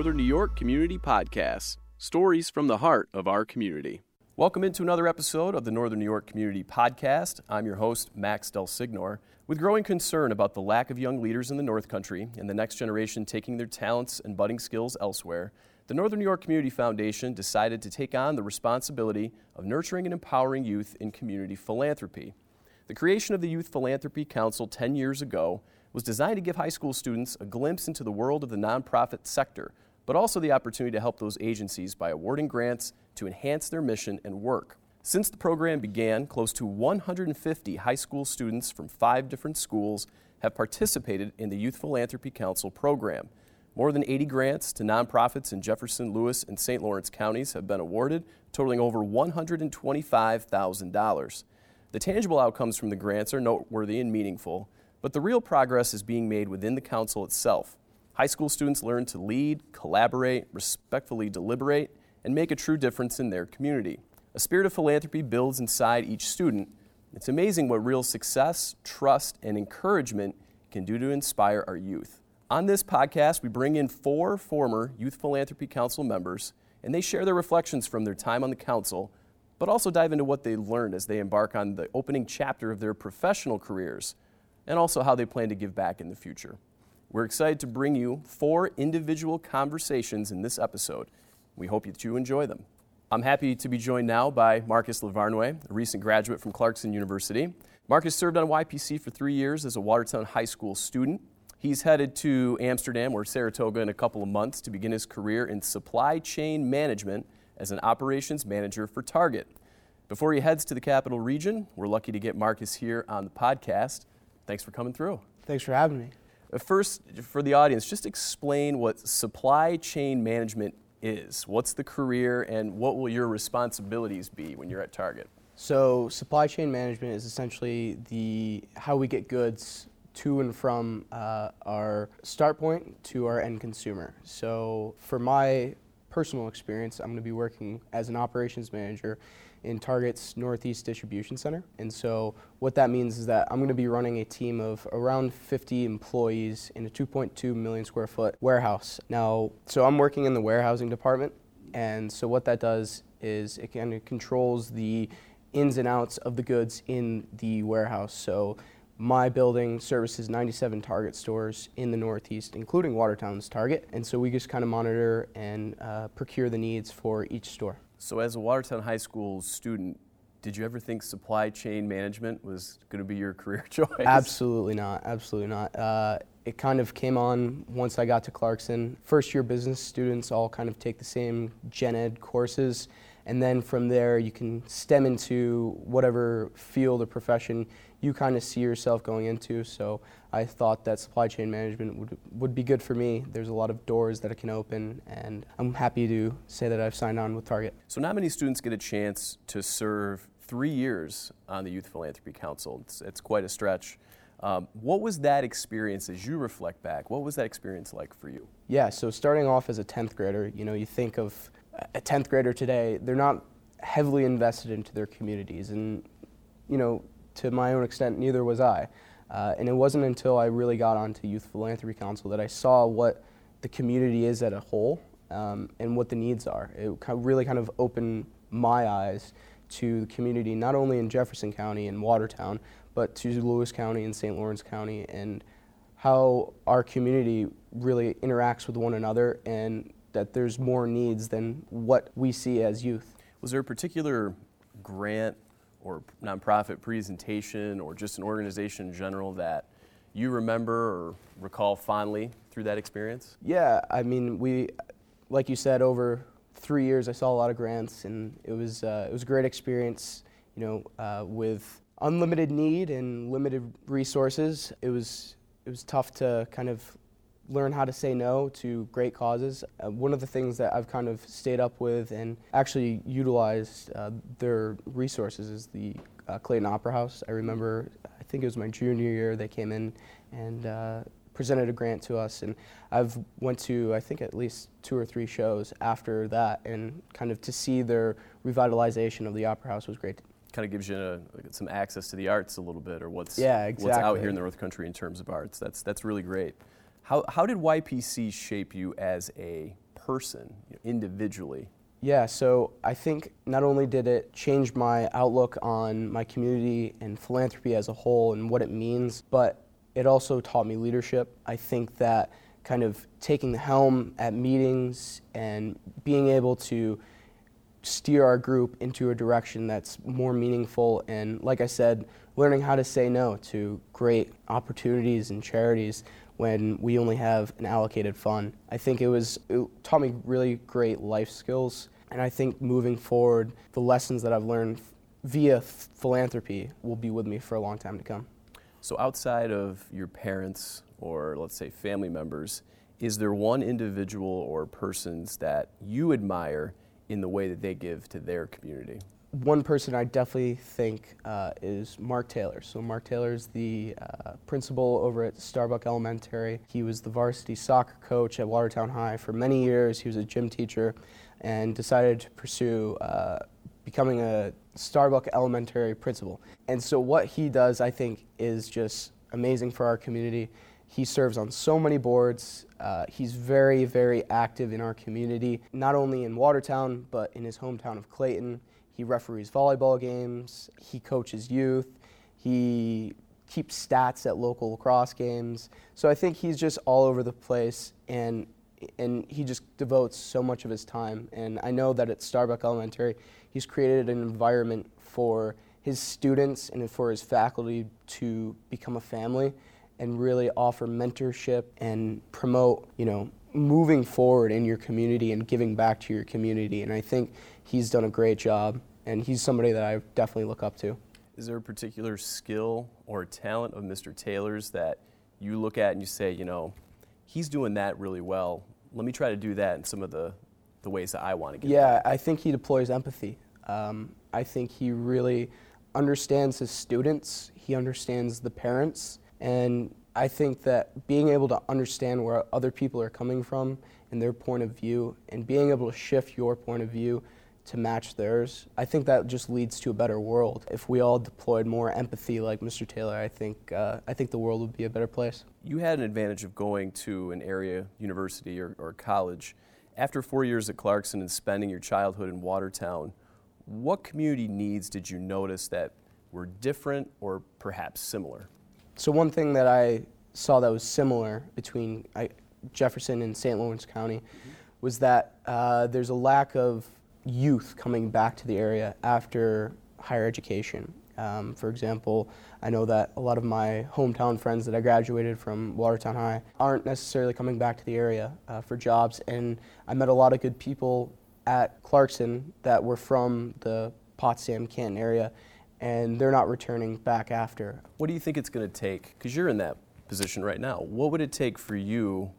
Northern New York Community Podcast stories from the heart of our community. Welcome into another episode of the Northern New York Community Podcast. I'm your host, Max DelSignore. With growing concern about the lack of young leaders in the North Country and the next generation taking their talents and budding skills elsewhere, the Northern New York Community Foundation decided to take on the responsibility of nurturing and empowering youth in community philanthropy. The creation of the Youth Philanthropy Council 10 years ago was designed to give high school students a glimpse into the world of the nonprofit sector, but also the opportunity to help those agencies by awarding grants to enhance their mission and work. Since the program began, close to 150 high school students from five different schools have participated in the Youth Philanthropy Council program. More than 80 grants to nonprofits in Jefferson, Lewis, and St. Lawrence counties have been awarded, totaling over $125,000. The tangible outcomes from the grants are noteworthy and meaningful, but the real progress is being made within the council itself. High school students learn to lead, collaborate, respectfully deliberate, and make a true difference in their community. A spirit of philanthropy builds inside each student. It's amazing what real success, trust, and encouragement can do to inspire our youth. On this podcast, we bring in four former Youth Philanthropy Council members, and they share their reflections from their time on the council, but also dive into what they learned as they embark on the opening chapter of their professional careers and also how they plan to give back in the future. We're excited to bring you four individual conversations in this episode. We hope that you enjoy them. I'm happy to be joined now by Marcus Lavarnway, a recent graduate from Clarkson University. Marcus served on YPC for three years as a Watertown High School student. He's headed to Amsterdam or Saratoga in a couple of months to begin his career in supply chain management as an operations manager for Target. Before he heads to the capital region, we're lucky to get Marcus here on the podcast. Thanks for coming through. Thanks for having me. First, for the audience, just explain what supply chain management is. What's the career and what will your responsibilities be when you're at Target? So, supply chain management is essentially the how we get goods to and from uh, our start point to our end consumer. So, for my personal experience, I'm going to be working as an operations manager in Target's Northeast Distribution Center. And so, what that means is that I'm going to be running a team of around 50 employees in a 2.2 million square foot warehouse. Now, so I'm working in the warehousing department. And so, what that does is it kind of controls the ins and outs of the goods in the warehouse. So, my building services 97 Target stores in the Northeast, including Watertown's Target. And so, we just kind of monitor and uh, procure the needs for each store. So, as a Watertown High School student, did you ever think supply chain management was going to be your career choice? Absolutely not. Absolutely not. Uh, it kind of came on once I got to Clarkson. First year business students all kind of take the same gen ed courses. And then from there, you can stem into whatever field or profession you kind of see yourself going into. So I thought that supply chain management would, would be good for me. There's a lot of doors that it can open, and I'm happy to say that I've signed on with Target. So, not many students get a chance to serve three years on the Youth Philanthropy Council. It's, it's quite a stretch. Um, what was that experience as you reflect back? What was that experience like for you? Yeah, so starting off as a 10th grader, you know, you think of a 10th grader today, they're not heavily invested into their communities. And, you know, to my own extent, neither was I. Uh, and it wasn't until I really got onto Youth Philanthropy Council that I saw what the community is at a whole um, and what the needs are. It really kind of opened my eyes to the community, not only in Jefferson County and Watertown, but to Lewis County and St. Lawrence County, and how our community really interacts with one another, and that there's more needs than what we see as youth. Was there a particular grant or nonprofit presentation or just an organization in general that you remember or recall fondly through that experience? Yeah, I mean, we, like you said, over three years, I saw a lot of grants, and it was uh, it was a great experience. You know, uh, with unlimited need and limited resources, it was it was tough to kind of learn how to say no to great causes. Uh, one of the things that I've kind of stayed up with and actually utilized uh, their resources is the uh, Clayton Opera House. I remember, I think it was my junior year, they came in and uh, presented a grant to us, and I've went to I think at least two or three shows after that, and kind of to see their revitalization of the Opera House was great. Kind of gives you a, some access to the arts a little bit, or what's Yeah, what's out here in the North Country in terms of arts. That's that's really great. How how did YPC shape you as a person, individually? Yeah, so I think not only did it change my outlook on my community and philanthropy as a whole and what it means, but it also taught me leadership. I think that kind of taking the helm at meetings and being able to steer our group into a direction that's more meaningful and like I said, learning how to say no to great opportunities and charities when we only have an allocated fund. I think it was it taught me really great life skills and I think moving forward the lessons that I've learned via philanthropy will be with me for a long time to come. So outside of your parents or let's say family members, is there one individual or persons that you admire in the way that they give to their community? One person I definitely think uh, is Mark Taylor. So Mark Taylor is the uh, principal over at Starbuck Elementary. He was the varsity soccer coach at Watertown High for many years. He was a gym teacher and decided to pursue uh, becoming a Starbuck Elementary principal. And so what he does, I think, is just amazing for our community. He serves on so many boards. Uh, he's very, very active in our community, not only in Watertown, but in his hometown of Clayton. He referees volleyball games, he coaches youth, he keeps stats at local lacrosse games. So I think he's just all over the place and and he just devotes so much of his time. And I know that at Starbuck Elementary, he's created an environment for his students and for his faculty to become a family and really offer mentorship and promote, you know, moving forward in your community and giving back to your community. And I think he's done a great job, and he's somebody that I definitely look up to. Is there a particular skill or talent of Mr. Taylor's that you look at and you say, you know, he's doing that really well. Let me try to do that in some of the, the ways that I want to get. Yeah, I think he deploys empathy. Um, I think he really understands his students. He understands the parents. And I think that being able to understand where other people are coming from and their point of view and being able to shift your point of view to match theirs, I think that just leads to a better world. If we all deployed more empathy like Mr. Taylor, I think, uh, I think the world would be a better place. You had an advantage of going to an area university or, or college. After four years at Clarkson and spending your childhood in Watertown, what community needs did you notice that were different or perhaps similar? So one thing that I saw that was similar between I, Jefferson and St. Lawrence County mm-hmm. was that uh, there's a lack of youth coming back to the area after higher education. Um, for example, I know that a lot of my hometown friends that I graduated from Watertown High aren't necessarily coming back to the area uh, for jobs, and I met a lot of good people at Clarkson that were from the Potsdam Canton area and they're not returning back after. What do you think it's going to take? Because you're in that position right now. What would it take for you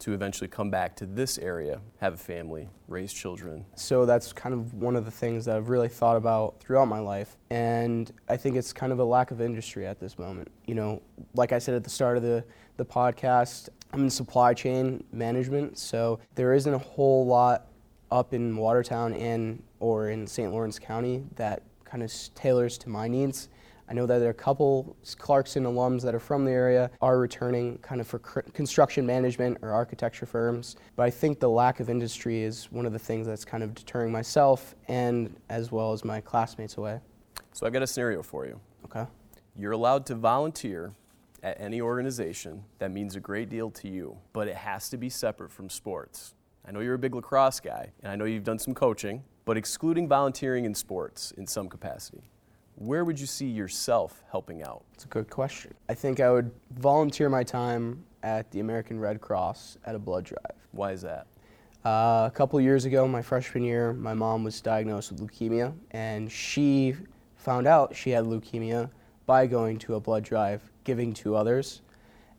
to eventually come back to this area, have a family, raise children? So that's kind of one of the things that I've really thought about throughout my life. And I think it's kind of a lack of industry at this moment. You know, like I said at the start of the, the podcast, I'm in supply chain management, so there isn't a whole lot up in Watertown and or in St. Lawrence County that kind of tailors to my needs. I know that there are a couple Clarkson alums that are from the area are returning kind of for construction management or architecture firms. But I think the lack of industry is one of the things that's kind of deterring myself and as well as my classmates away. So I've got a scenario for you. Okay. You're allowed to volunteer at any organization that means a great deal to you, but it has to be separate from sports. I know you're a big lacrosse guy, and I know you've done some coaching, but excluding volunteering in sports in some capacity, where would you see yourself helping out? It's a good question. I think I would volunteer my time at the American Red Cross at a blood drive. Why is that? Uh, a couple years ago, my freshman year, my mom was diagnosed with leukemia, and she found out she had leukemia by going to a blood drive, giving to others.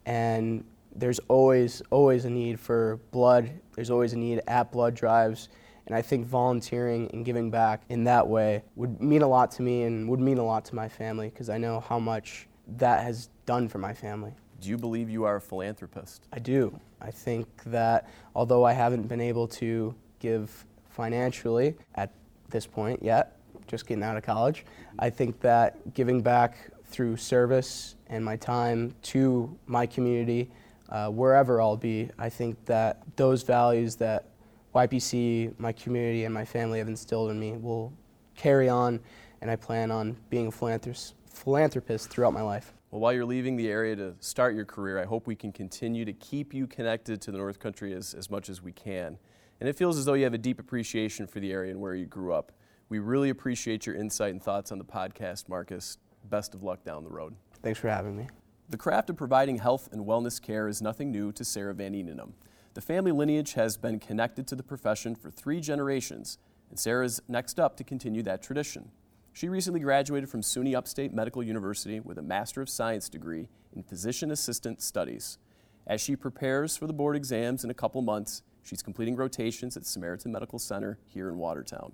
And there's always, always a need for blood. There's always a need at blood drives. And I think volunteering and giving back in that way would mean a lot to me and would mean a lot to my family because I know how much that has done for my family. Do you believe you are a philanthropist? I do. I think that although I haven't been able to give financially at this point yet, just getting out of college, I think that giving back through service and my time to my community, uh, wherever I'll be, I think that those values that YPC, my community, and my family have instilled in me will carry on, and I plan on being a philanthropist, philanthropist throughout my life. Well, while you're leaving the area to start your career, I hope we can continue to keep you connected to the North Country as, as much as we can. And it feels as though you have a deep appreciation for the area and where you grew up. We really appreciate your insight and thoughts on the podcast, Marcus. Best of luck down the road. Thanks for having me. The craft of providing health and wellness care is nothing new to Sarah Van Eenenum. The family lineage has been connected to the profession for three generations, and Sarah is next up to continue that tradition. She recently graduated from SUNY Upstate Medical University with a Master of Science degree in Physician Assistant Studies. As she prepares for the board exams in a couple months, she's completing rotations at Samaritan Medical Center here in Watertown.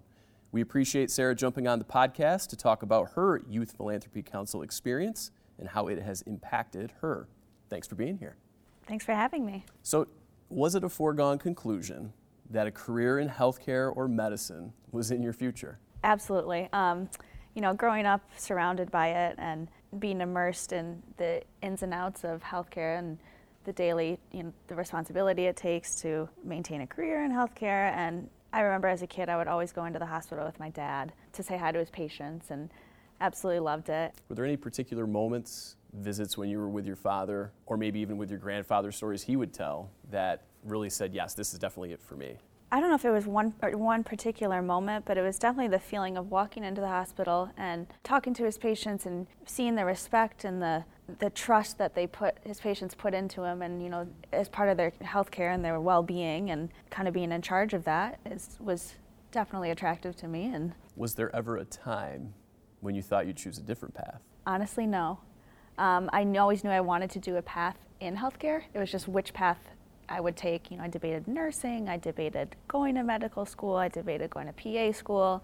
We appreciate Sarah jumping on the podcast to talk about her Youth Philanthropy Council experience and how it has impacted her. Thanks for being here. Thanks for having me. So, was it a foregone conclusion that a career in healthcare or medicine was in your future? Absolutely. Um, you know, growing up surrounded by it and being immersed in the ins and outs of healthcare and the daily, you know, the responsibility it takes to maintain a career in healthcare. And I remember as a kid, I would always go into the hospital with my dad to say hi to his patients and absolutely loved it. Were there any particular moments, visits when you were with your father, or maybe even with your grandfather, stories he would tell that really said, yes, this is definitely it for me? I don't know if it was one one particular moment, but it was definitely the feeling of walking into the hospital and talking to his patients and seeing the respect and the the trust that they put his patients put into him, and you know, as part of their health care and their well-being, and kind of being in charge of that is, was definitely attractive to me. And was there ever a time when you thought you'd choose a different path? Honestly, no. Um, I always knew I wanted to do a path in healthcare. It was just which path I would take, you know, I debated nursing, I debated going to medical school, I debated going to PA school,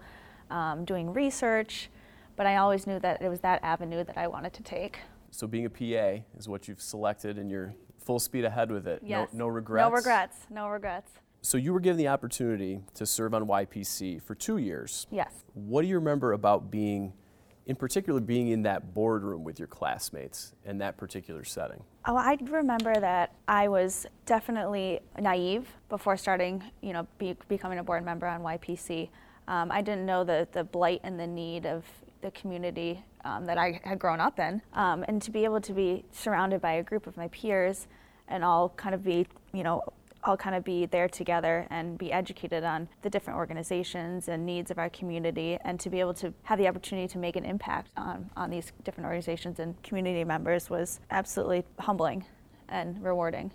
um, doing research, but I always knew that it was that avenue that I wanted to take. So being a PA is what you've selected and you're full speed ahead with it. Yes. No, no regrets? No regrets, no regrets. So you were given the opportunity to serve on YPC for two years. Yes. What do you remember about being in particular being in that boardroom with your classmates in that particular setting? Oh, I remember that I was definitely naive before starting, you know, be, becoming a board member on YPC. Um, I didn't know the, the blight and the need of the community um, that I had grown up in. Um, and to be able to be surrounded by a group of my peers and all kind of be, you know, all kind of be there together and be educated on the different organizations and needs of our community and to be able to have the opportunity to make an impact on, on these different organizations and community members was absolutely humbling and rewarding.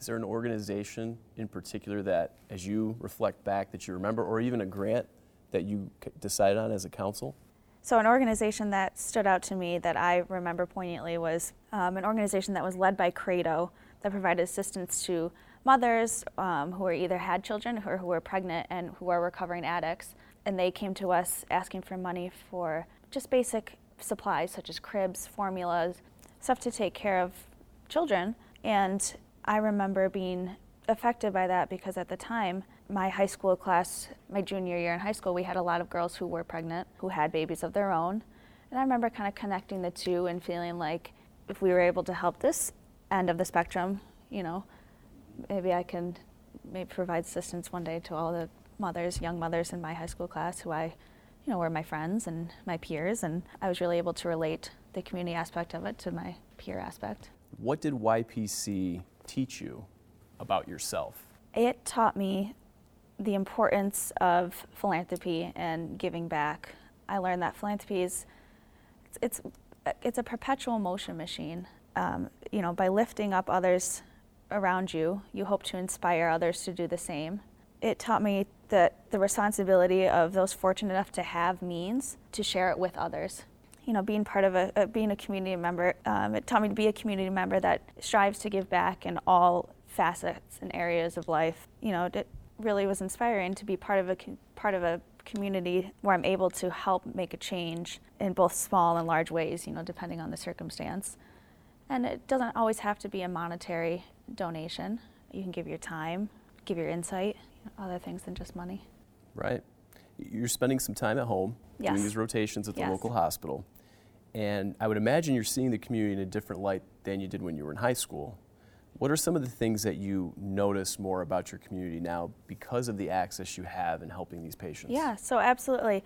Is there an organization in particular that, as you reflect back, that you remember, or even a grant that you decided on as a council? So, an organization that stood out to me that I remember poignantly was um, an organization that was led by Credo that provided assistance to mothers um, who either had children or who were pregnant and who are recovering addicts. And they came to us asking for money for just basic supplies such as cribs, formulas, stuff to take care of children. And I remember being affected by that because at the time, my high school class, my junior year in high school, we had a lot of girls who were pregnant, who had babies of their own. And I remember kind of connecting the two and feeling like if we were able to help this end of the spectrum, you know, maybe I can maybe provide assistance one day to all the mothers, young mothers in my high school class who I, you know, were my friends and my peers, and I was really able to relate the community aspect of it to my peer aspect. What did YPC teach you about yourself? It taught me the importance of philanthropy and giving back. I learned that philanthropy is it's it's, it's a perpetual motion machine. Um, you know, by lifting up others around you. You hope to inspire others to do the same. It taught me that the responsibility of those fortunate enough to have means to share it with others. You know, being part of a, a being a community member, um, it taught me to be a community member that strives to give back in all facets and areas of life. You know, it really was inspiring to be part of a part of a community where I'm able to help make a change in both small and large ways. You know, depending on the circumstance. And it doesn't always have to be a monetary donation. You can give your time, give your insight, other things than just money. Right. You're spending some time at home yes. doing these rotations at the yes. local hospital. And I would imagine you're seeing the community in a different light than you did when you were in high school. What are some of the things that you notice more about your community now because of the access you have in helping these patients? Yeah, so absolutely.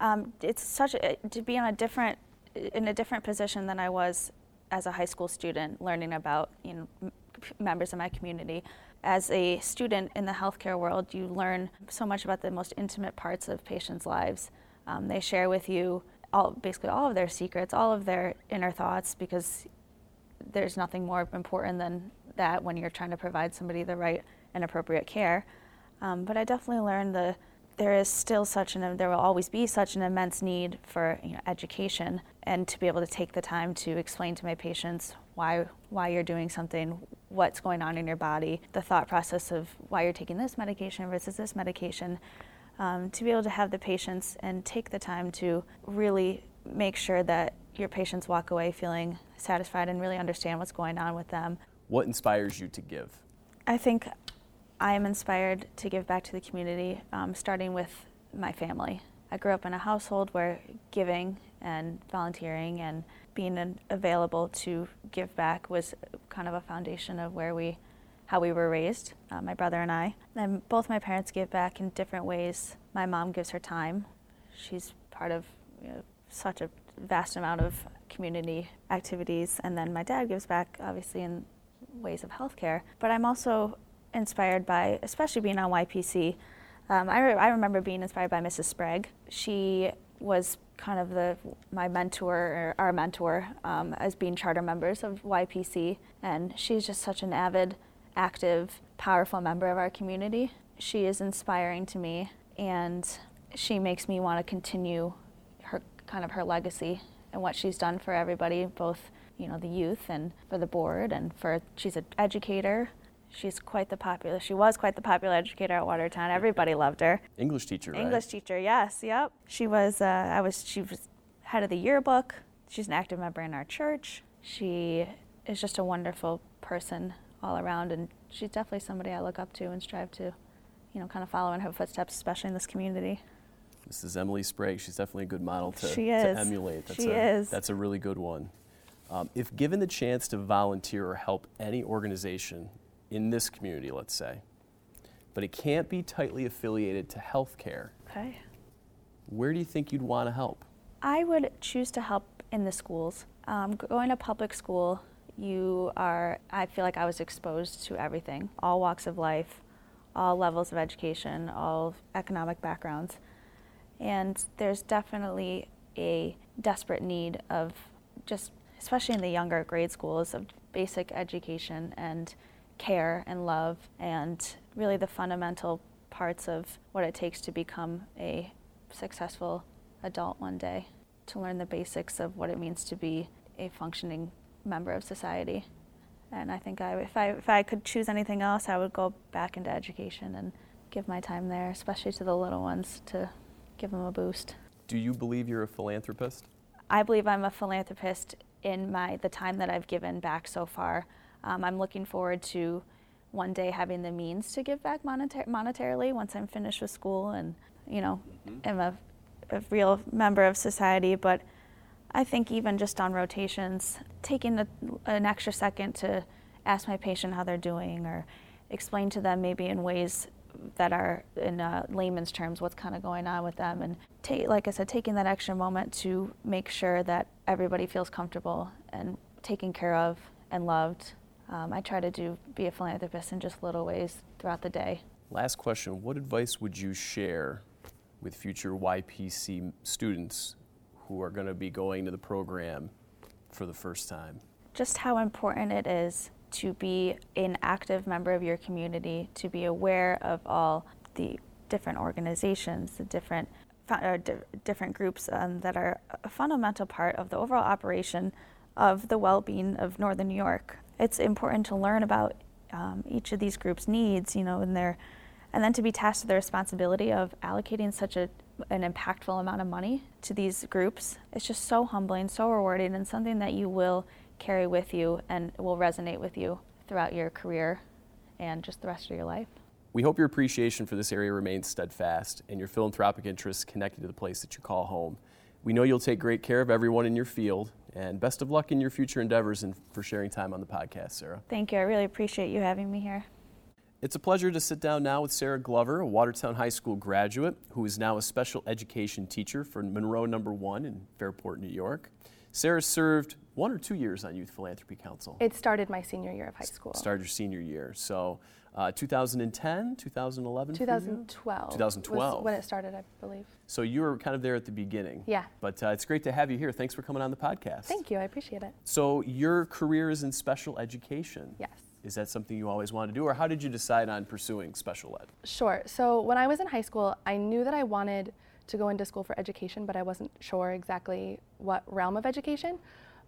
Um, it's such a, to be on a different in a different position than I was as a high school student, learning about you know members of my community. As a student in the healthcare world, you learn so much about the most intimate parts of patients' lives. Um, they share with you all, basically all of their secrets, all of their inner thoughts, because there's nothing more important than that when you're trying to provide somebody the right and appropriate care. Um, but I definitely learned the there is still such an there will always be such an immense need for you know, education and to be able to take the time to explain to my patients why why you're doing something, what's going on in your body, the thought process of why you're taking this medication versus this medication. Um, to be able to have the patience and take the time to really make sure that your patients walk away feeling satisfied and really understand what's going on with them. What inspires you to give? I think I am inspired to give back to the community, um, starting with my family. I grew up in a household where giving and volunteering and being available to give back was kind of a foundation of where we, how we were raised, uh, my brother and I. And both my parents give back in different ways. My mom gives her time. She's part of you know, such a vast amount of community activities, and then my dad gives back, obviously, in ways of healthcare. But I'm also inspired by, especially being on YPC. Um, I, re- I remember being inspired by Mrs. Sprague. She was kind of the my mentor or our mentor um, as being charter members of YPC, and she's just such an avid, active, powerful member of our community. She is inspiring to me, and she makes me want to continue her kind of her legacy and what she's done for everybody, both you know the youth and for the board and for she's an educator she's quite the popular she was quite the popular educator at watertown everybody loved her English teacher, right? english teacher yes yep she was uh, i was she was head of the yearbook she's an active member in our church she is just a wonderful person all around and she's definitely somebody i look up to and strive to you know kind of follow in her footsteps especially in this community This is Emily Sprague. She's definitely a good model to, She to is. emulate. That's She a, is. That's a really good one. Um, if given the chance to volunteer or help any organization in this community, let's say, but it can't be tightly affiliated to healthcare, okay where do you think you'd want to help? I would choose to help in the schools. Um, going to public school, you are, I feel like I was exposed to everything, all walks of life, all levels of education, all economic backgrounds. And there's definitely a desperate need of just, especially in the younger grade schools, of basic education and care and love and really the fundamental parts of what it takes to become a successful adult one day, to learn the basics of what it means to be a functioning member of society. And I think I, if, I, if I could choose anything else, I would go back into education and give my time there, especially to the little ones, to give them a boost. Do you believe you're a philanthropist? I believe I'm a philanthropist in my the time that I've given back so far. Um, I'm looking forward to one day having the means to give back monetar- monetarily once I'm finished with school and you know am a, a real member of society. But I think even just on rotations, taking a, an extra second to ask my patient how they're doing or explain to them maybe in ways that are in uh, layman's terms what's kind of going on with them. And take like i said taking that extra moment to make sure that everybody feels comfortable and taken care of and loved um, i try to do be a philanthropist in just little ways throughout the day Last question What advice would you share with future YPC students who are going to be going to the program for the first time? just how important it is to be an active member of your community, to be aware of all the different organizations, the different uh, di- different groups um, that are a fundamental part of the overall operation of the well-being of Northern New York. It's important to learn about um, each of these groups' needs, you know, and their, and then to be tasked with the responsibility of allocating such a an impactful amount of money to these groups. It's just so humbling, so rewarding, and something that you will carry with you and will resonate with you throughout your career and just the rest of your life. We hope your appreciation for this area remains steadfast and your philanthropic interests connected to the place that you call home. We know you'll take great care of everyone in your field And best of luck in your future endeavors and for sharing time on the podcast, Sarah. Thank you. I really appreciate you having me here. It's a pleasure to sit down now with Sarah Glover, a Watertown High School graduate who is now a special education teacher for Monroe Number One in Fairport, New York. Sarah served one or two years on Youth Philanthropy Council. It started my senior year of high school. Started your senior year. So uh, 2010, 2011? 2012. 2012. when it started, I believe. So you were kind of there at the beginning. Yeah. But uh, it's great to have you here. Thanks for coming on the podcast. Thank you. I appreciate it. So your career is in special education. Yes. Is that something you always wanted to do, or how did you decide on pursuing special ed? Sure. So when I was in high school, I knew that I wanted to go into school for education, but I wasn't sure exactly what realm of education.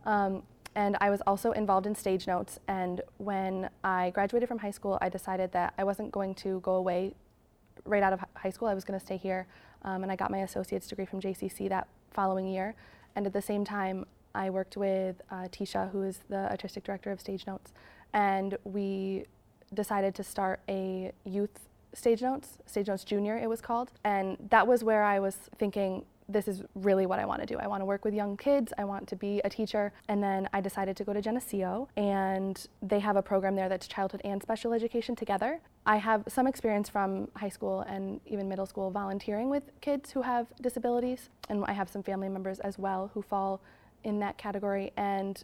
Um, and I was also involved in stage notes. And when I graduated from high school, I decided that I wasn't going to go away right out of high school. I was going to stay here. Um, and I got my associate's degree from JCC that following year. And at the same time, I worked with uh, Tisha, who is the artistic director of Stage Notes, and we decided to start a youth Stage Notes, Stage Notes Junior, it was called. And that was where I was thinking, this is really what I want to do. I want to work with young kids. I want to be a teacher. And then I decided to go to Geneseo, and they have a program there that's childhood and special education together. I have some experience from high school and even middle school volunteering with kids who have disabilities, and I have some family members as well who fall in that category. And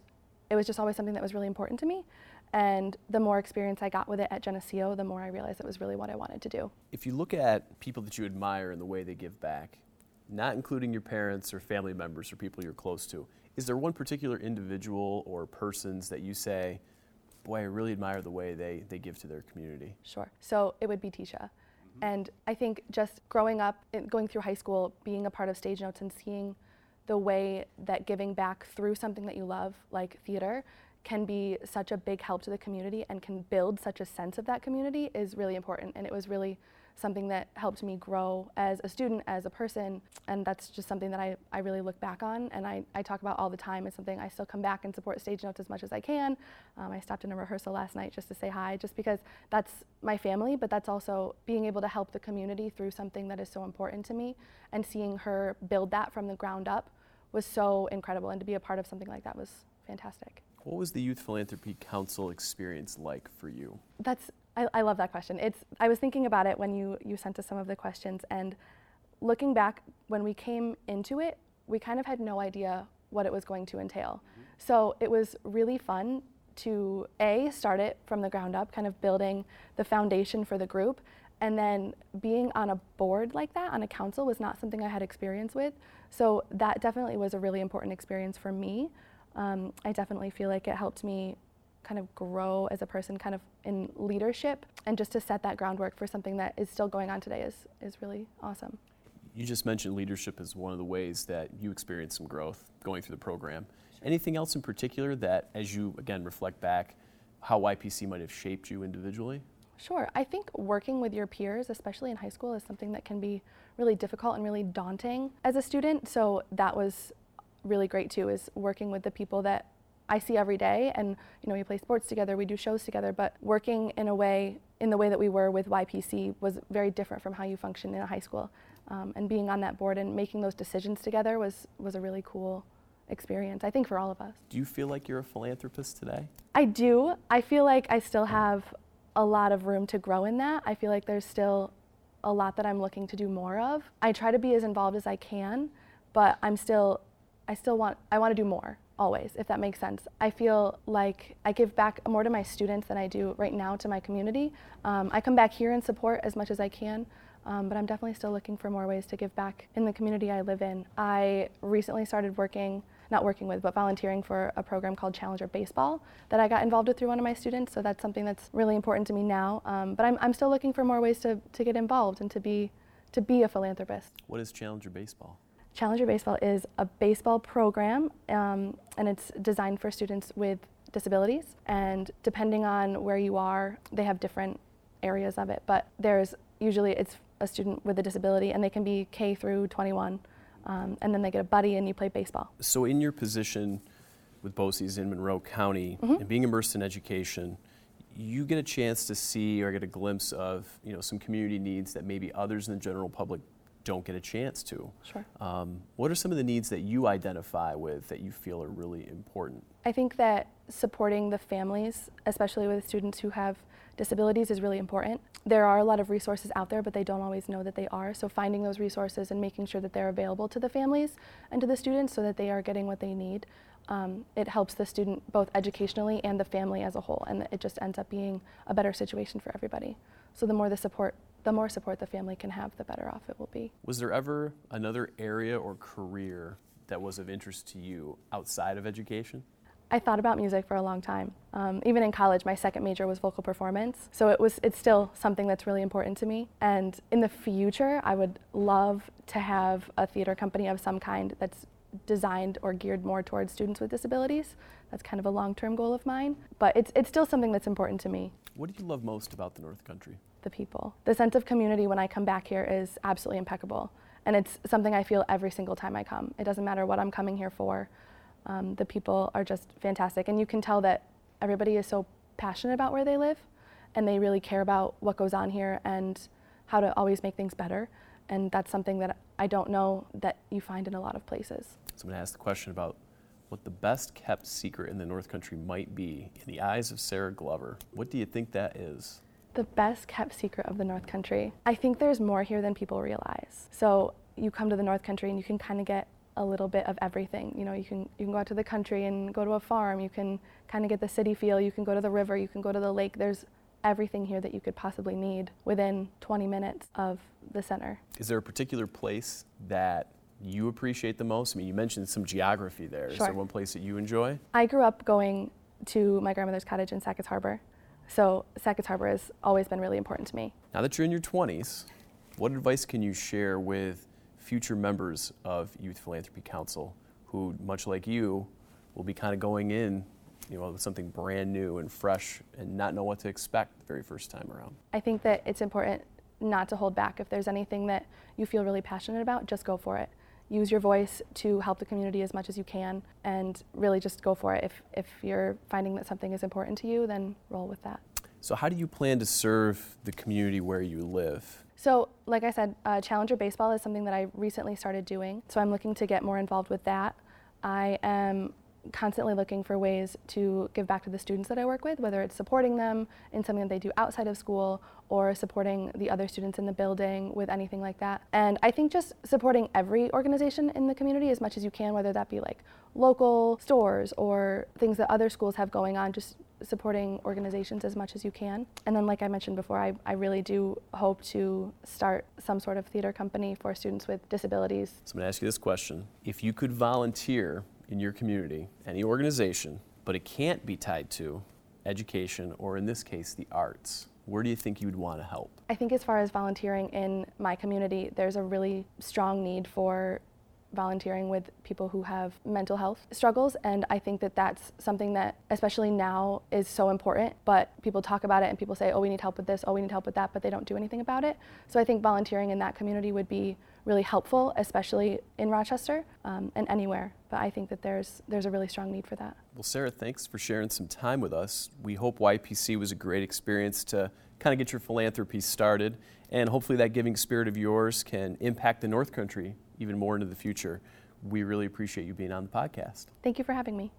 it was just always something that was really important to me. And the more experience I got with it at Geneseo, the more I realized it was really what I wanted to do. If you look at people that you admire and the way they give back, not including your parents or family members or people you're close to, is there one particular individual or persons that you say, boy, I really admire the way they, they give to their community? Sure. So it would be Tisha. Mm-hmm. And I think just growing up, going through high school, being a part of Stage Notes and seeing the way that giving back through something that you love, like theater, can be such a big help to the community and can build such a sense of that community is really important. And it was really something that helped me grow as a student, as a person. And that's just something that I, I really look back on and I, I talk about all the time. It's something I still come back and support Stage Notes as much as I can. Um, I stopped in a rehearsal last night just to say hi, just because that's my family, but that's also being able to help the community through something that is so important to me. And seeing her build that from the ground up was so incredible. And to be a part of something like that was fantastic. What was the Youth Philanthropy Council experience like for you? That's I, I love that question. It's I was thinking about it when you you sent us some of the questions and looking back when we came into it, we kind of had no idea what it was going to entail. Mm-hmm. So it was really fun to a start it from the ground up, kind of building the foundation for the group, and then being on a board like that, on a council, was not something I had experience with. So that definitely was a really important experience for me um, I definitely feel like it helped me kind of grow as a person, kind of in leadership, and just to set that groundwork for something that is still going on today is, is really awesome. You just mentioned leadership is one of the ways that you experienced some growth going through the program. Anything else in particular that, as you again reflect back, how YPC might have shaped you individually? Sure. I think working with your peers, especially in high school, is something that can be really difficult and really daunting as a student. So that was really great too is working with the people that I see every day and you know we play sports together, we do shows together, but working in a way in the way that we were with YPC was very different from how you function in a high school. Um, and being on that board and making those decisions together was was a really cool experience, I think, for all of us. Do you feel like you're a philanthropist today? I do. I feel like I still have a lot of room to grow in that. I feel like there's still a lot that I'm looking to do more of. I try to be as involved as I can, but I'm still I still want I want to do more always if that makes sense. I feel like i give back more to my students than i do right now to my community. Um, i come back here and support as much as i can um, but i'm definitely still looking for more ways to give back in the community i live in. I recently started working not working with but volunteering for a program called challenger baseball that i got involved with through one of my students so that's something that's really important to me now. Um, but I'm, I'm still looking for more ways to, to get involved and to be to be a philanthropist. What is challenger baseball Challenger Baseball is a baseball program, um, and it's designed for students with disabilities. And depending on where you are, they have different areas of it. But there's usually it's a student with a disability, and they can be K through 21, um, and then they get a buddy, and you play baseball. So, in your position with BOCES in Monroe County, mm-hmm. and being immersed in education, you get a chance to see or get a glimpse of you know some community needs that maybe others in the general public don't get a chance to. Sure. Um, what are some of the needs that you identify with that you feel are really important? I think that supporting the families, especially with students who have disabilities, is really important. There are a lot of resources out there, but they don't always know that they are. So finding those resources and making sure that they're available to the families and to the students so that they are getting what they need. Um, it helps the student both educationally and the family as a whole, and it just ends up being a better situation for everybody. So the more the support, the more support the family can have, the better off it will be. Was there ever another area or career that was of interest to you outside of education? I thought about music for a long time. Um, even in college, my second major was vocal performance, so it was it's still something that's really important to me. And in the future, I would love to have a theater company of some kind that's designed or geared more towards students with disabilities. That's kind of a long-term goal of mine, but it's it's still something that's important to me. What do you love most about the North Country? The people. The sense of community when I come back here is absolutely impeccable, and it's something I feel every single time I come. It doesn't matter what I'm coming here for. Um, the people are just fantastic, and you can tell that everybody is so passionate about where they live, and they really care about what goes on here and how to always make things better. And that's something that I don't know that you find in a lot of places. So I'm going to ask the question about what the best kept secret in the North Country might be in the eyes of Sarah Glover. What do you think that is? The best kept secret of the North Country. I think there's more here than people realize. So you come to the North Country and you can kind of get a little bit of everything. You know, you can you can go out to the country and go to a farm. You can kind of get the city feel. You can go to the river. You can go to the lake. There's everything here that you could possibly need within 20 minutes of the center. Is there a particular place that you appreciate the most? I mean, you mentioned some geography there. Is Sure. there one place that you enjoy? I grew up going to my grandmother's cottage in Sackets Harbor. So Sackets Harbor has always been really important to me. Now that you're in your 20s, what advice can you share with future members of Youth Philanthropy Council who, much like you, will be kind of going in, you know, with something brand new and fresh and not know what to expect the very first time around? I think that it's important not to hold back. If there's anything that you feel really passionate about, just go for it. Use your voice to help the community as much as you can and really just go for it. If, if you're finding that something is important to you, then roll with that. So, how do you plan to serve the community where you live? So, like I said, uh, Challenger Baseball is something that I recently started doing. So, I'm looking to get more involved with that. I am constantly looking for ways to give back to the students that I work with, whether it's supporting them in something that they do outside of school or supporting the other students in the building with anything like that. And I think just supporting every organization in the community as much as you can, whether that be like local stores or things that other schools have going on, just supporting organizations as much as you can. And then, like I mentioned before, I, I really do hope to start some sort of theater company for students with disabilities. So, I'm going to ask you this question. If you could volunteer in your community, any organization, but it can't be tied to education or, in this case, the arts, where do you think you'd want to help? I think as far as volunteering in my community, there's a really strong need for volunteering with people who have mental health struggles and I think that that's something that especially now is so important but people talk about it and people say oh we need help with this oh we need help with that but they don't do anything about it so I think volunteering in that community would be really helpful especially in Rochester um, and anywhere but I think that there's there's a really strong need for that Well, Sarah, thanks for sharing some time with us. We hope YPC was a great experience to kind of get your philanthropy started, and hopefully that giving spirit of yours can impact the North Country even more into the future. We really appreciate you being on the podcast. thank you for having me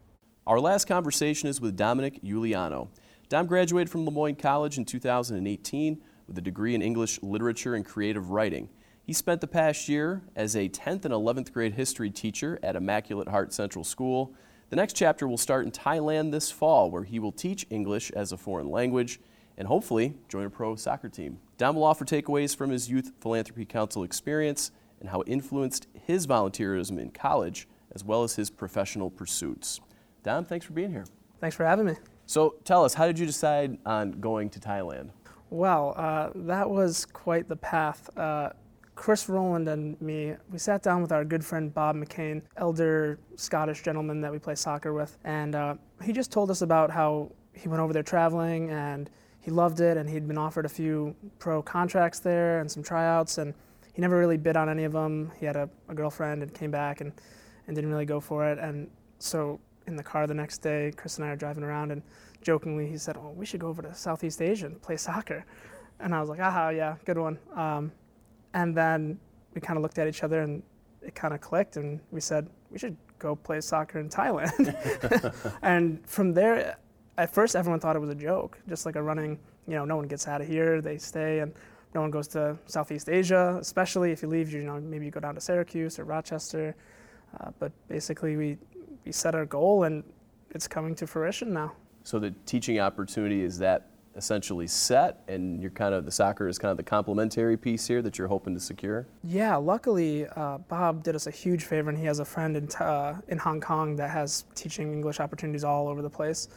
Our last conversation is with Dominic Giuliano. Dom graduated from Le Moyne College in 2018 with a degree in English literature and creative writing. He spent the past year as a 10th and 11th grade history teacher at Immaculate Heart Central School. The next chapter will start in Thailand this fall, where he will teach English as a foreign language and hopefully join a pro soccer team. Dom will offer takeaways from his Youth Philanthropy Council experience and how it influenced his volunteerism in college as well as his professional pursuits. Dom, thanks for being here. Thanks for having me. So tell us, how did you decide on going to Thailand? Well, uh, that was quite the path. Uh, Chris Rowland and me, we sat down with our good friend Bob McCain, elder Scottish gentleman that we play soccer with, and uh, he just told us about how he went over there traveling and he loved it, and he'd been offered a few pro contracts there and some tryouts, and he never really bid on any of them. He had a, a girlfriend and came back and, and didn't really go for it, and so in the car the next day, Chris and I are driving around, and jokingly he said, "Oh, we should go over to Southeast Asia and play soccer," and I was like, "Aha, yeah, good one." Um, and then we kind of looked at each other and it kind of clicked, and we said we should go play soccer in Thailand. and from there, at first everyone thought it was a joke, just like a running. You know, no one gets out of here; they stay, and no one goes to Southeast Asia, especially if you leave. You know, maybe you go down to Syracuse or Rochester. Uh, but basically, we we set our goal, and it's coming to fruition now. So the teaching opportunity is that essentially set, and you're kind of the soccer is kind of the complementary piece here that you're hoping to secure. Yeah, luckily uh, Bob did us a huge favor, and he has a friend in uh, in Hong Kong that has teaching English opportunities all over the place.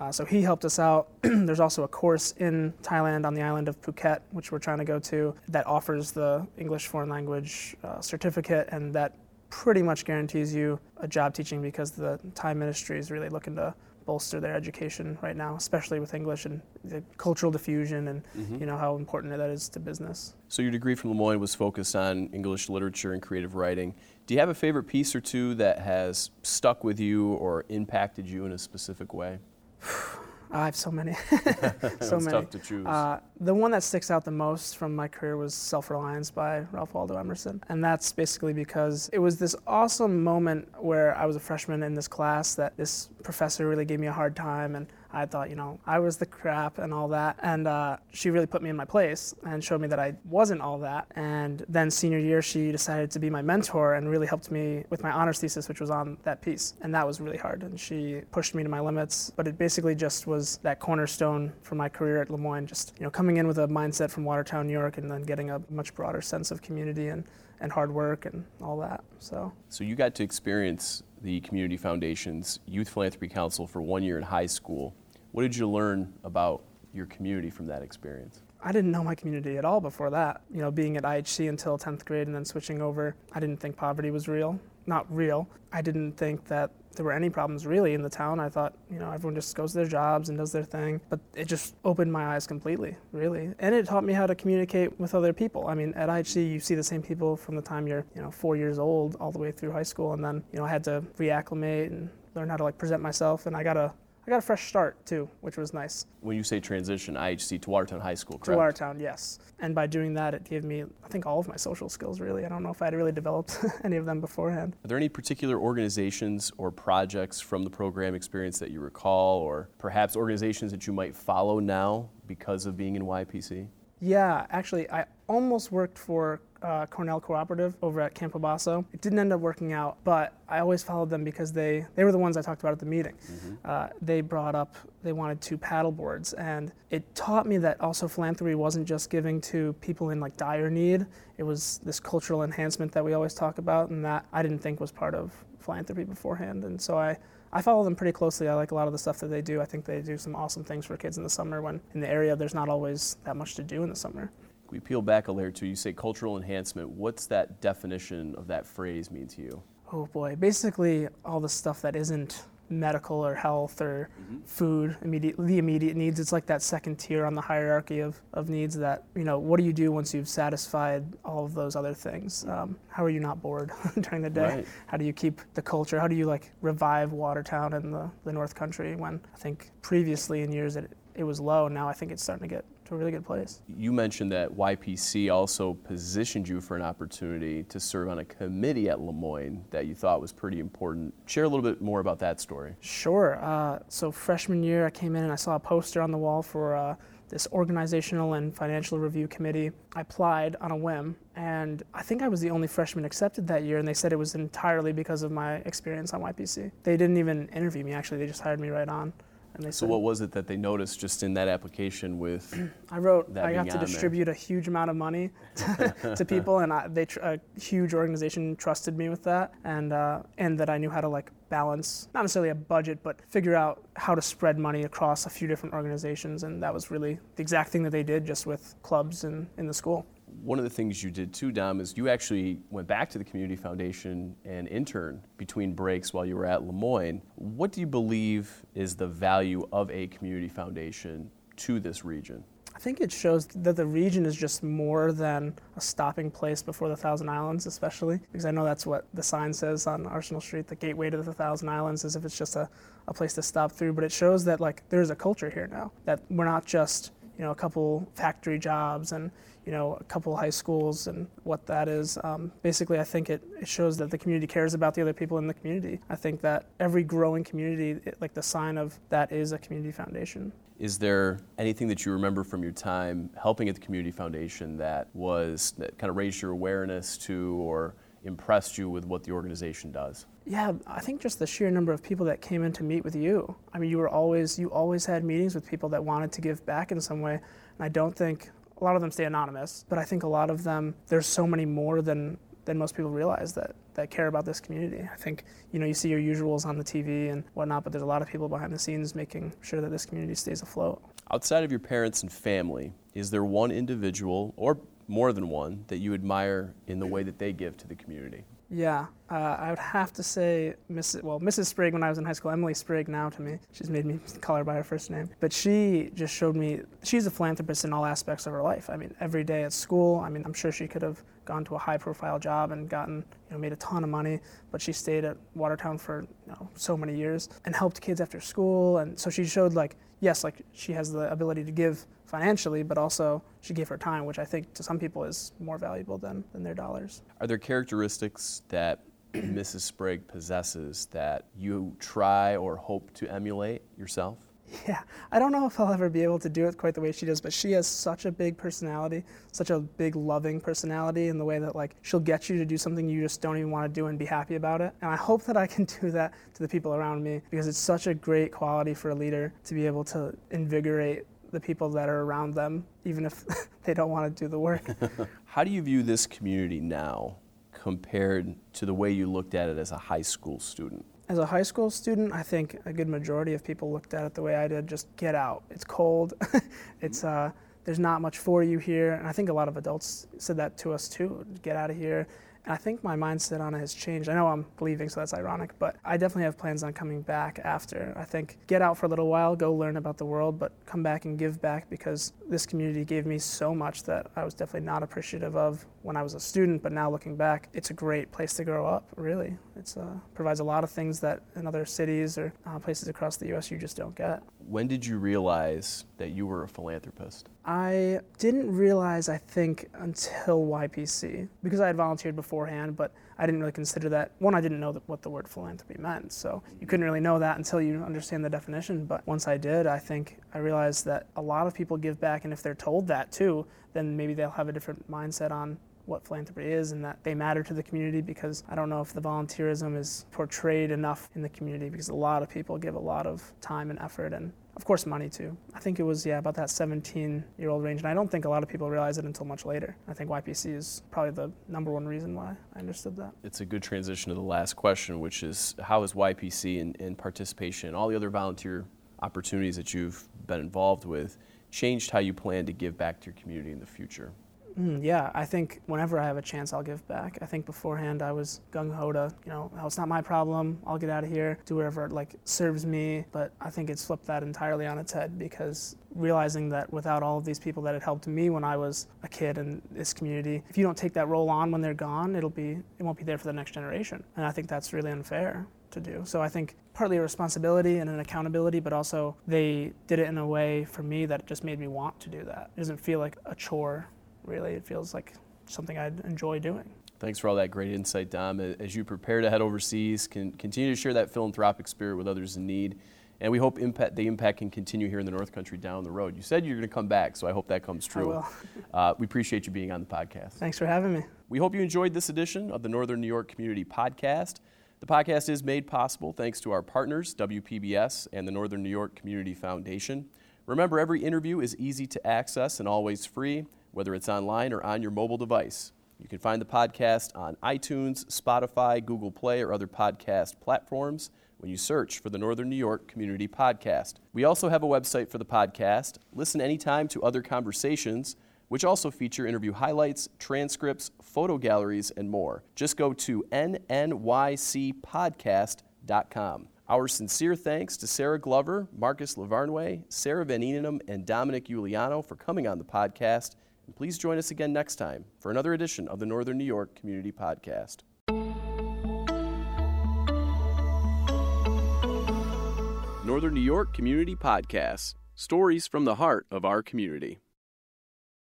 Uh, so he helped us out. There's also a course in Thailand on the island of Phuket, which we're trying to go to, that offers the English foreign language uh, certificate, and that pretty much guarantees you a job teaching because the Thai ministry is really looking to bolster their education right now, especially with English and the cultural diffusion and mm-hmm. you know how important that is to business. So your degree from Le Moyne was focused on English literature and creative writing. Do you have a favorite piece or two that has stuck with you or impacted you in a specific way? I have so many. so many. tough to choose. Uh, the one that sticks out the most from my career was Self Reliance by Ralph Waldo Emerson. And that's basically because it was this awesome moment where I was a freshman in this class that this professor really gave me a hard time and I thought, you know, I was the crap and all that. And uh, she really put me in my place and showed me that I wasn't all that. And then senior year, she decided to be my mentor and really helped me with my honors thesis, which was on that piece. And that was really hard. And she pushed me to my limits. But it basically just was that cornerstone for my career at Le Moyne, just, you know, coming in with a mindset from Watertown, New York, and then getting a much broader sense of community and, and hard work and all that. So, so you got to experience the Community Foundation's Youth Philanthropy Council for one year in high school. What did you learn about your community from that experience? I didn't know my community at all before that. You know, being at IHC until 10th grade and then switching over, I didn't think poverty was real. Not real. I didn't think that there were any problems really in the town. I thought, you know, everyone just goes to their jobs and does their thing. But it just opened my eyes completely, really. And it taught me how to communicate with other people. I mean, at IHC, you see the same people from the time you're, you know, four years old all the way through high school. And then, you know, I had to reacclimate and learn how to like present myself. And I got a I got a fresh start too, which was nice. When you say transition, IHC to Watertown High School, correct? To Watertown, yes. And by doing that, it gave me, I think, all of my social skills really. I don't know if I had really developed any of them beforehand. Are there any particular organizations or projects from the program experience that you recall, or perhaps organizations that you might follow now because of being in YPC? Yeah, actually, I almost worked for uh, Cornell Cooperative over at Camp Bassett. It didn't end up working out, but I always followed them because they, they were the ones I talked about at the meeting. Mm-hmm. Uh, they brought up they wanted two paddle boards, and it taught me that also philanthropy wasn't just giving to people in like dire need. It was this cultural enhancement that we always talk about, and that I didn't think was part of philanthropy beforehand. And so I I follow them pretty closely. I like a lot of the stuff that they do. I think they do some awesome things for kids in the summer when in the area there's not always that much to do in the summer we peel back a layer too, you say cultural enhancement. What's that definition of that phrase mean to you? Oh boy, basically all the stuff that isn't medical or health or mm-hmm. food, immediate, the immediate needs. It's like that second tier on the hierarchy of, of needs that, you know, what do you do once you've satisfied all of those other things? Mm-hmm. Um, how are you not bored during the day? Right. How do you keep the culture? How do you like revive Watertown and the, the North Country when I think previously in years it, it was low. Now I think it's starting to get to a really good place. You mentioned that YPC also positioned you for an opportunity to serve on a committee at Le Moyne that you thought was pretty important. Share a little bit more about that story. Sure. Uh, so freshman year, I came in and I saw a poster on the wall for uh, this organizational and financial review committee. I applied on a whim, and I think I was the only freshman accepted that year, and they said it was entirely because of my experience on YPC. They didn't even interview me, actually, they just hired me right on. And they so said, what was it that they noticed just in that application with? I wrote I got to distribute there. a huge amount of money to, to people, and I, they tr- a huge organization trusted me with that, and uh, and that I knew how to like balance not necessarily a budget, but figure out how to spread money across a few different organizations, and that was really the exact thing that they did just with clubs in, in the school one of the things you did too, Dom, is you actually went back to the Community Foundation and interned between breaks while you were at Le Moyne. What do you believe is the value of a community foundation to this region? I think it shows that the region is just more than a stopping place before the Thousand Islands, especially because I know that's what the sign says on Arsenal Street, the gateway to the Thousand Islands, as if it's just a, a place to stop through. But it shows that like there's a culture here now, that we're not just you know a couple factory jobs and you know a couple high schools and what that is. Um, basically, I think it, it shows that the community cares about the other people in the community. I think that every growing community, it, like the sign of that is a community foundation. Is there anything that you remember from your time helping at the community foundation that was that kind of raised your awareness to or impressed you with what the organization does? Yeah, I think just the sheer number of people that came in to meet with you. I mean, you were always you always had meetings with people that wanted to give back in some way, and I don't think a lot of them stay anonymous, but I think a lot of them there's so many more than than most people realize that that care about this community. I think you know you see your usuals on the TV and whatnot, but there's a lot of people behind the scenes making sure that this community stays afloat. Outside of your parents and family, is there one individual or more than one that you admire in the way that they give to the community? Yeah, uh, I would have to say Mrs. Well, Mrs. Sprague when I was in high school. Emily Sprague now to me. She's made me call her by her first name. But she just showed me she's a philanthropist in all aspects of her life. I mean, every day at school. I mean, I'm sure she could have gone to a high-profile job and gotten, you know, made a ton of money. But she stayed at Watertown for you know, so many years and helped kids after school. And so she showed like, yes, like she has the ability to give financially, but also she gave her time, which I think to some people is more valuable than, than their dollars. Are there characteristics that Mrs. Sprague possesses that you try or hope to emulate yourself? Yeah, I don't know if I'll ever be able to do it quite the way she does, but she has such a big personality, such a big loving personality in the way that like she'll get you to do something you just don't even want to do and be happy about it. And I hope that I can do that to the people around me because it's such a great quality for a leader to be able to invigorate the people that are around them, even if they don't want to do the work. How do you view this community now compared to the way you looked at it as a high school student? As a high school student, I think a good majority of people looked at it the way I did just get out. It's cold. it's uh, there's not much for you here. And I think a lot of adults said that to us too. Get out of here. And I think my mindset on it has changed. I know I'm leaving, so that's ironic, but I definitely have plans on coming back after. I think get out for a little while, go learn about the world, but come back and give back because this community gave me so much that I was definitely not appreciative of when I was a student. But now looking back, it's a great place to grow up, really. It uh, provides a lot of things that in other cities or uh, places across the U.S. you just don't get. When did you realize that you were a philanthropist? I didn't realize, I think, until YPC because I had volunteered beforehand, but I didn't really consider that. One, I didn't know what the word philanthropy meant, so you couldn't really know that until you understand the definition. But once I did, I think I realized that a lot of people give back, and if they're told that too, then maybe they'll have a different mindset on what philanthropy is and that they matter to the community because I don't know if the volunteerism is portrayed enough in the community because a lot of people give a lot of time and effort and of course money too. I think it was yeah about that 17 year old range and I don't think a lot of people realize it until much later. I think YPC is probably the number one reason why I understood that. It's a good transition to the last question which is how is YPC and, and participation and all the other volunteer opportunities that you've been involved with changed how you plan to give back to your community in the future? Mm, yeah, I think whenever I have a chance, I'll give back. I think beforehand I was gung ho to, you know, oh, it's not my problem. I'll get out of here, do whatever like serves me. But I think it's flipped that entirely on its head because realizing that without all of these people that had helped me when I was a kid in this community, if you don't take that role on when they're gone, it'll be it won't be there for the next generation. And I think that's really unfair to do. So I think partly a responsibility and an accountability, but also they did it in a way for me that just made me want to do that. It doesn't feel like a chore really it feels like something I'd enjoy doing. Thanks for all that great insight, Dom. As you prepare to head overseas, can continue to share that philanthropic spirit with others in need. And we hope impact, the impact can continue here in the North Country down the road. You said you're going to come back, so I hope that comes true. I will. uh, we appreciate you being on the podcast. Thanks for having me. We hope you enjoyed this edition of the Northern New York Community Podcast. The podcast is made possible thanks to our partners, WPBS and the Northern New York Community Foundation. Remember, every interview is easy to access and always free whether it's online or on your mobile device. You can find the podcast on iTunes, Spotify, Google Play, or other podcast platforms when you search for the Northern New York Community Podcast. We also have a website for the podcast. Listen anytime to other conversations, which also feature interview highlights, transcripts, photo galleries, and more. Just go to nnycpodcast.com. Our sincere thanks to Sarah Glover, Marcus Lavarnway, Sarah Van Enenum, and Dominic Giuliano for coming on the podcast and please join us again next time for another edition of the Northern New York Community Podcast. Northern New York Community Podcast, Stories from the heart of our community.